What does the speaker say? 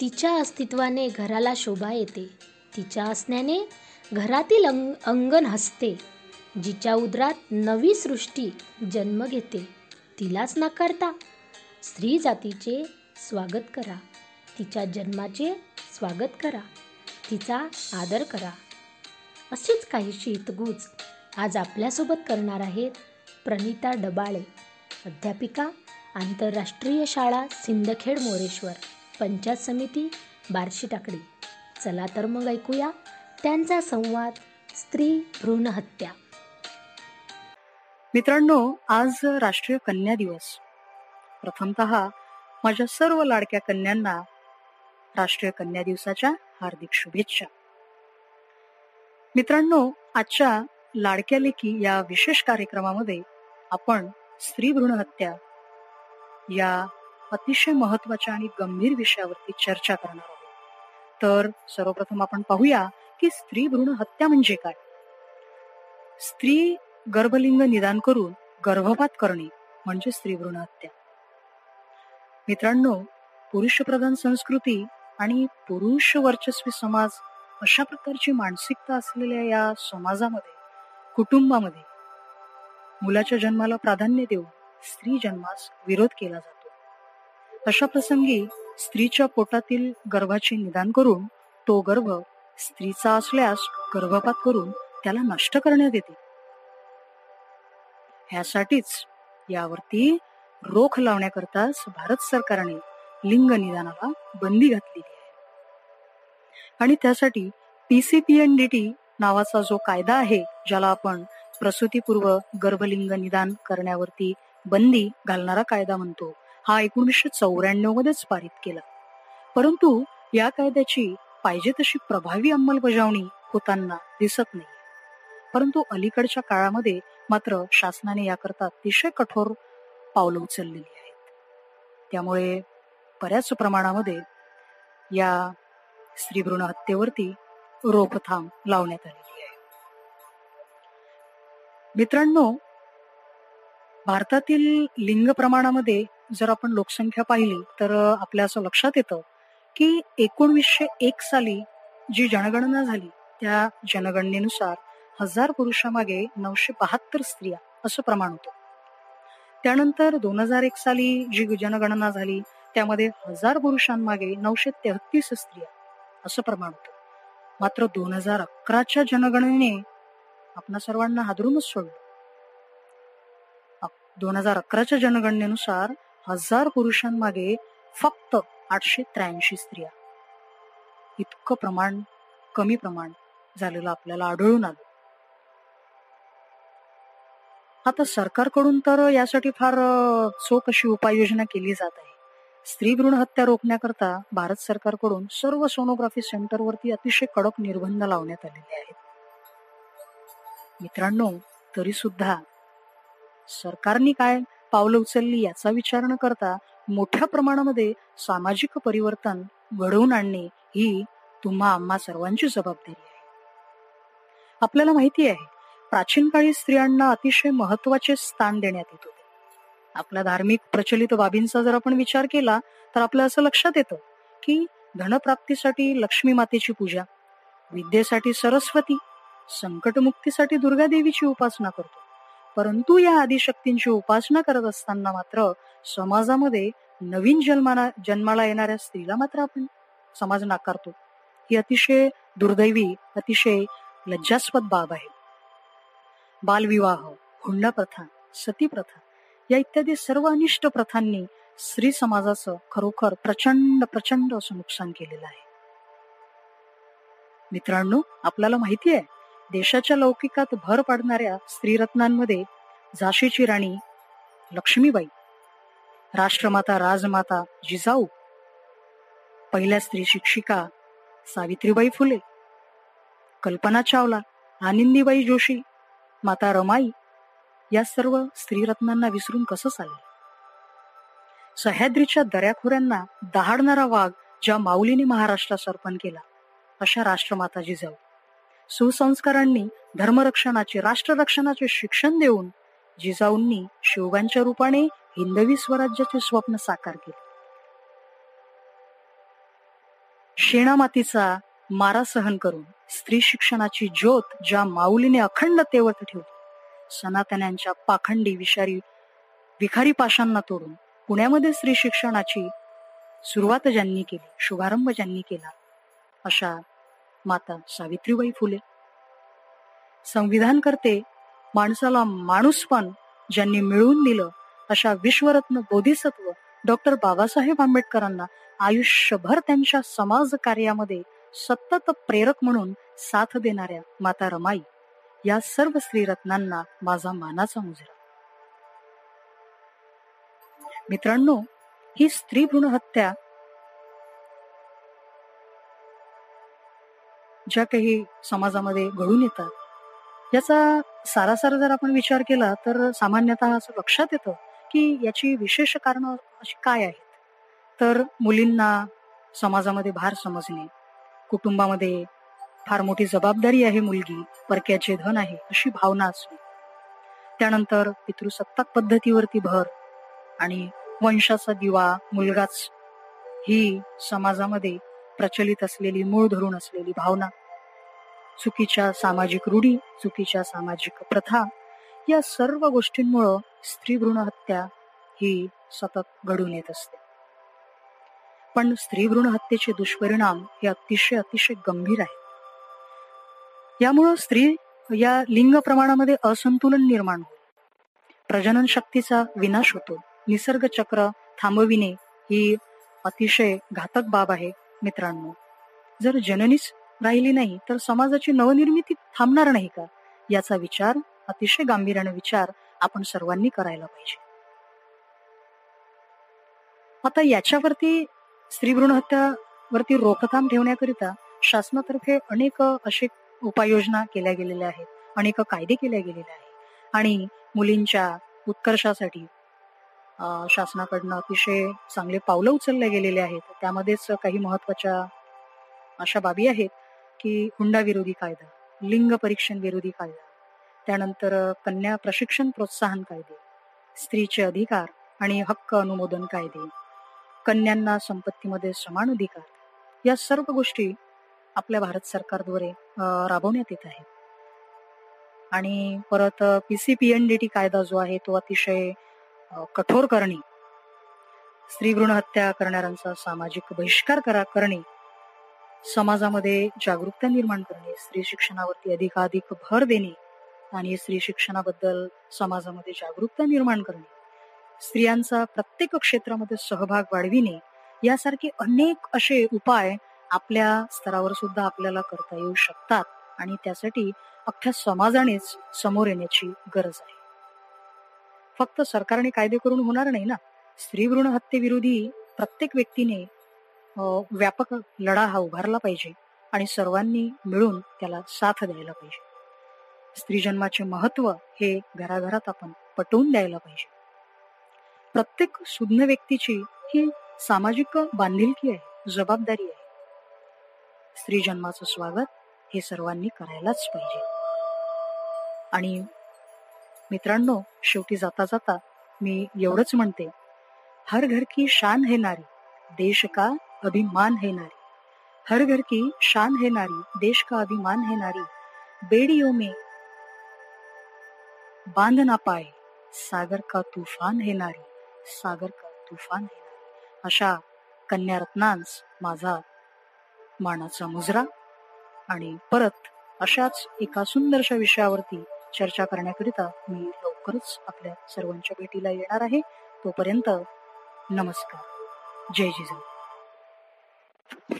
तिच्या अस्तित्वाने घराला शोभा येते. तिच्या असण्याने घरातील अंग अंगण हसते. जिच्या उदरात नवी सृष्टी जन्म घेते. तिलाच नाकारता. स्त्री जातीचे स्वागत करा. तिच्या जन्माचे स्वागत करा. तिचा आदर करा. अशीच काही शीतगुज आज आपल्यासोबत करणार आहेत प्रणिता डबाळे अध्यापिका आंतरराष्ट्रीय शाळा सिंदखेड मोरेश्वर. पंचायत समिती बार्शी टाकडी चला तर मग ऐकूया त्यांचा संवाद स्त्री भ्रूण हत्या. मित्रांनो आज राष्ट्रीय कन्या दिवस. प्रथमत माझ्या सर्व लाडक्या कन्यांना राष्ट्रीय कन्या दिवसाच्या हार्दिक शुभेच्छा. मित्रांनो आजच्या लाडक्या लेखी या विशेष कार्यक्रमामध्ये आपण स्त्री भ्रूण हत्या या अतिशय महत्त्वाच्या आणि गंभीर विषयावरती चर्चा करणार आहोत. तर सर्वप्रथम आपण पाहूया की स्त्री भ्रूण हत्या म्हणजे काय? स्त्री गर्भलिंग निदान करून गर्भपात करणे म्हणजे स्त्री भ्रूण हत्या. मित्रांनो पुरुषप्रधान संस्कृती आणि पुरुष वर्चस्वी समाज अशा प्रकारची मानसिकता असलेल्या या समाजामध्ये कुटुंबामध्ये मुलाच्या जन्माला प्राधान्य देऊन स्त्री जन्मास विरोध केला जातो. अशा प्रसंगी स्त्रीच्या पोटातील गर्भाचे निदान करून तो गर्भ स्त्रीचा असल्यास गर्भपात करून त्याला नष्ट करण्यात येते. ह्यासाठीच यावरती रोख लावण्याकरताच भारत सरकारने लिंग निदानाला बंदी घातलेली आहे. आणि त्यासाठी पीसीपीएनडीटी नावाचा जो कायदा आहे ज्याला आपण प्रसूतीपूर्व गर्भलिंग निदान करण्यावरती बंदी घालणारा कायदा म्हणतो. हा एकोणीसशे चौऱ्याण्णव मध्येच पारित केला. परंतु या कायद्याची पाहिजे तशी प्रभावी अंमलबजावणी होताना दिसत नाही परंतु अलीकडच्या काळामध्ये मात्र शासनाने याकरता अतिशय कठोर पावलं उचललेली आहेत. त्यामुळे बऱ्याच प्रमाणामध्ये या स्त्री भ्रूण हत्येवरती रोखथाम लावण्यात आलेली आहे. मित्रांनो भारतातील लिंग प्रमाणामध्ये जर आपण लोकसंख्या पाहिली तर आपल्या असं लक्षात येतं की एकोणवीसशे एक साली जी जनगणना झाली त्या जनगणनेनुसार हजार पुरुषामागे नऊशे बहात्तर स्त्रिया असं प्रमाण होतं. त्यानंतर दोन हजार एक साली जी जनगणना झाली त्यामध्ये हजार पुरुषांमागे नऊशे तेहतीस स्त्रिया असं प्रमाण होतं. मात्र दोन हजार अकराच्या जनगणनेने आपणा सर्वांना हादरूनच सोडलं. दोन हजार अकराच्या जनगणनेनुसार हजार पुरुषांमागे फक्त आठशे त्र्याऐंशी स्त्रिया. इतकं प्रमाण कमी प्रमाण झालेलं आपल्याला आढळून आलं. आता सरकारकडून तर यासाठी फार चोख अशी उपाययोजना केली जात आहे. स्त्री भ्रूण हत्या रोखण्याकरता भारत सरकारकडून सर्व सोनोग्राफी सेंटरवरती अतिशय कडक निर्बंध लावण्यात आलेले आहेत. मित्रांनो तरी सुद्धा सरकारने काय पावलं उचलली याचा विचार न करता मोठ्या प्रमाणामध्ये सामाजिक परिवर्तन घडवून आणणे ही तुम्हा आम्हा सर्वांची जबाबदारी आहे. आपल्याला माहिती आहे प्राचीन काळी स्त्रियांना अतिशय महत्त्वाचे स्थान देण्यात येत होते. आपल्या धार्मिक प्रचलित बाबींचा जर आपण विचार केला तर आपलं असं लक्षात येतं की धनप्राप्तीसाठी लक्ष्मी मातेची पूजा विद्येसाठी सरस्वती संकटमुक्तीसाठी दुर्गा देवीची उपासना करतो. परंतु या आदिशक्तींची उपासना करत असताना मात्र समाजामध्ये नवीन जन्माला जन्माला येणाऱ्या स्त्रीला मात्र आपण समाज नाकारतो. ही अतिशय दुर्दैवी अतिशय लज्जास्पद बाब आहे. बालविवाह हुंडा प्रथा सती प्रथा या इत्यादी सर्व अनिष्ट प्रथांनी स्त्री समाजाचं खरोखर प्रचंड प्रचंड असं नुकसान केलेलं आहे. मित्रांनो आपल्याला माहिती आहे देशाच्या लौकिकात भर पाडणाऱ्या स्त्रीरत्नांमध्ये झाशीची राणी लक्ष्मीबाई राष्ट्रमाता राजमाता जिजाऊ पहिल्या स्त्री शिक्षिका सावित्रीबाई फुले कल्पना चावला आनंदीबाई जोशी माता रमाई या सर्व स्त्रीरत्नांना विसरून कसं चालेल? सह्याद्रीच्या दऱ्याखोऱ्यांना दहाडणारा वाघ ज्या माऊलीने महाराष्ट्रास अर्पण केला अशा राष्ट्रमाता जिजाऊ. सुसंस्कारांनी धर्मरक्षणाचे राष्ट्ररक्षणाचे शिक्षण देऊन जिजाऊंनी शिवगांच्या रूपाने हिंदवी स्वराज्याचे स्वप्न साकार केले. शेणामातीचा मारा सहन करून स्त्री शिक्षणाची ज्योत ज्या माऊलीने अखंड तेवत ठेवली सनातन्यांच्या पाखंडी विषारी विखारी पाशांना तोडून पुण्यामध्ये स्त्री शिक्षणाची सुरुवात ज्यांनी केली शुभारंभ ज्यांनी केला अशा माता सावित्रीबाई फुले. संविधान करते माणसाला माणूसपण ज्यांनी मिळवून दिलं अशा विश्वरत्न बोधिसत्व डॉक्टर बाबासाहेब आंबेडकरांना आयुष्यभर त्यांच्या समाज कार्यामध्ये सतत प्रेरक म्हणून साथ देणाऱ्या माता रमाई या सर्व स्त्रीरत्नांना माझा मानाचा मुजरा. मित्रांनो ही स्त्री भ्रूण हत्या ज्या काही समाजामध्ये घडून येतात याचा सारासार जर आपण विचार केला तर सामान्यतः असं लक्षात येतं की याची विशेष कारण अशी काय आहेत? तर मुलींना समाजामध्ये भार समजणे कुटुंबामध्ये फार मोठी जबाबदारी आहे मुलगी परक्याचे धन आहे अशी भावना असणे. त्यानंतर पितृसत्ताक पद्धतीवरती भर आणि वंशाचा दिवा मुलगाच ही समाजामध्ये प्रचलित असलेली मूळ धरून असलेली भावना. चुकीच्या सामाजिक रूढी चुकीच्या सामाजिक प्रथा या सर्व गोष्टींमुळं स्त्री भ्रूण हत्या ही सतत घडून येत असते. पण स्त्री भ्रूण हत्येचे दुष्परिणाम हे अतिशय अतिशय गंभीर आहेत. यामुळं स्त्री या लिंग प्रमाणामध्ये असंतुलन निर्माण होते प्रजनन शक्तीचा विनाश होतो. निसर्ग चक्र थांबविणे ही अतिशय घातक बाब आहे मित्रांनो. जर जननीच राहिली नाही तर समाजाची नवनिर्मिती थांबणार नाही का? याचा विचार अतिशय गांभीर्याने विचार आपण सर्वांनी करायला पाहिजे. आता याच्यावरती स्त्री भ्रूण हत्यावरती रोखथाम ठेवण्याकरिता शासनातर्फे अनेक असे उपाययोजना केल्या गेलेल्या आहेत अनेक कायदे केले गेलेले आहेत. आणि मुलींच्या उत्कर्षासाठी शासनाकडनं अतिशय चांगले पावलं उचलले गेलेले आहेत. त्यामध्येच काही महत्त्वाच्या अशा बाबी आहेत. की हुंडा विरोधी कायदा लिंग परीक्षण विरोधी कायदा त्यानंतर कन्या प्रशिक्षण प्रोत्साहन कायदे स्त्रीचे अधिकार आणि हक्क अनुमोदन कायदे कन्यांना संपत्तीमध्ये समान अधिकार या सर्व गोष्टी आपल्या भारत सरकारद्वारे राबवण्यात येत आहेत. आणि परत पीसीपीएनडीटी कायदा जो आहे तो अतिशय कठोर करणे स्त्री भ्रूण हत्या करणाऱ्यांचा सामाजिक बहिष्कार करा करणे समाजामध्ये जागरूकता निर्माण करणे स्त्री शिक्षणावरती अधिकाधिक भर देणे आणि स्त्री शिक्षणाबद्दल समाजामध्ये जागरूकता निर्माण करणे स्त्रियांचा प्रत्येक क्षेत्रामध्ये सहभाग वाढविणे यासारखे अनेक असे उपाय आपल्या स्तरावर सुद्धा आपल्याला करता येऊ शकतात आणि त्यासाठी अख्ख्या समाजानेच समोर येण्याची गरज आहे. फक्त सरकारने कायदे करून होणार नाही ना? स्त्री भ्रूण हत्येविरोधी प्रत्येक व्यक्तीने हो, व्यापक लढा हा उभारला पाहिजे आणि सर्वांनी मिळून त्याला साथ द्यायला पाहिजे. स्त्री जन्माचे महत्त्व हे घराघरात आपण पटवून द्यायला पाहिजे. प्रत्येक सुज्ञ व्यक्तीची ही सामाजिक बांधिलकी आहे जबाबदारी आहे. स्त्री जन्माचं स्वागत हे सर्वांनी करायलाच पाहिजे. आणि मित्रांनो शेवटी जाता जाता मी एवढंच म्हणते हर घर की शान हे नारी देश का अभिमान है नारी. हर घर की शान है नारी देश का अभिमान है नारी. बेड़ियों में बांध ना पाए सागर का तूफान है नारी सागर का तूफान है नारी. अशा कन्या रत्नांस माझा मानाचा मुजरा. आणि परत अशाच एका सुंदरशा विषयावरती चर्चा करण्याकरिता मी लवकरच आपल्या सर्वांच्या भेटीला येणार आहे. तोपर्यंत नमस्कार. जय जिजाऊ. Thank you.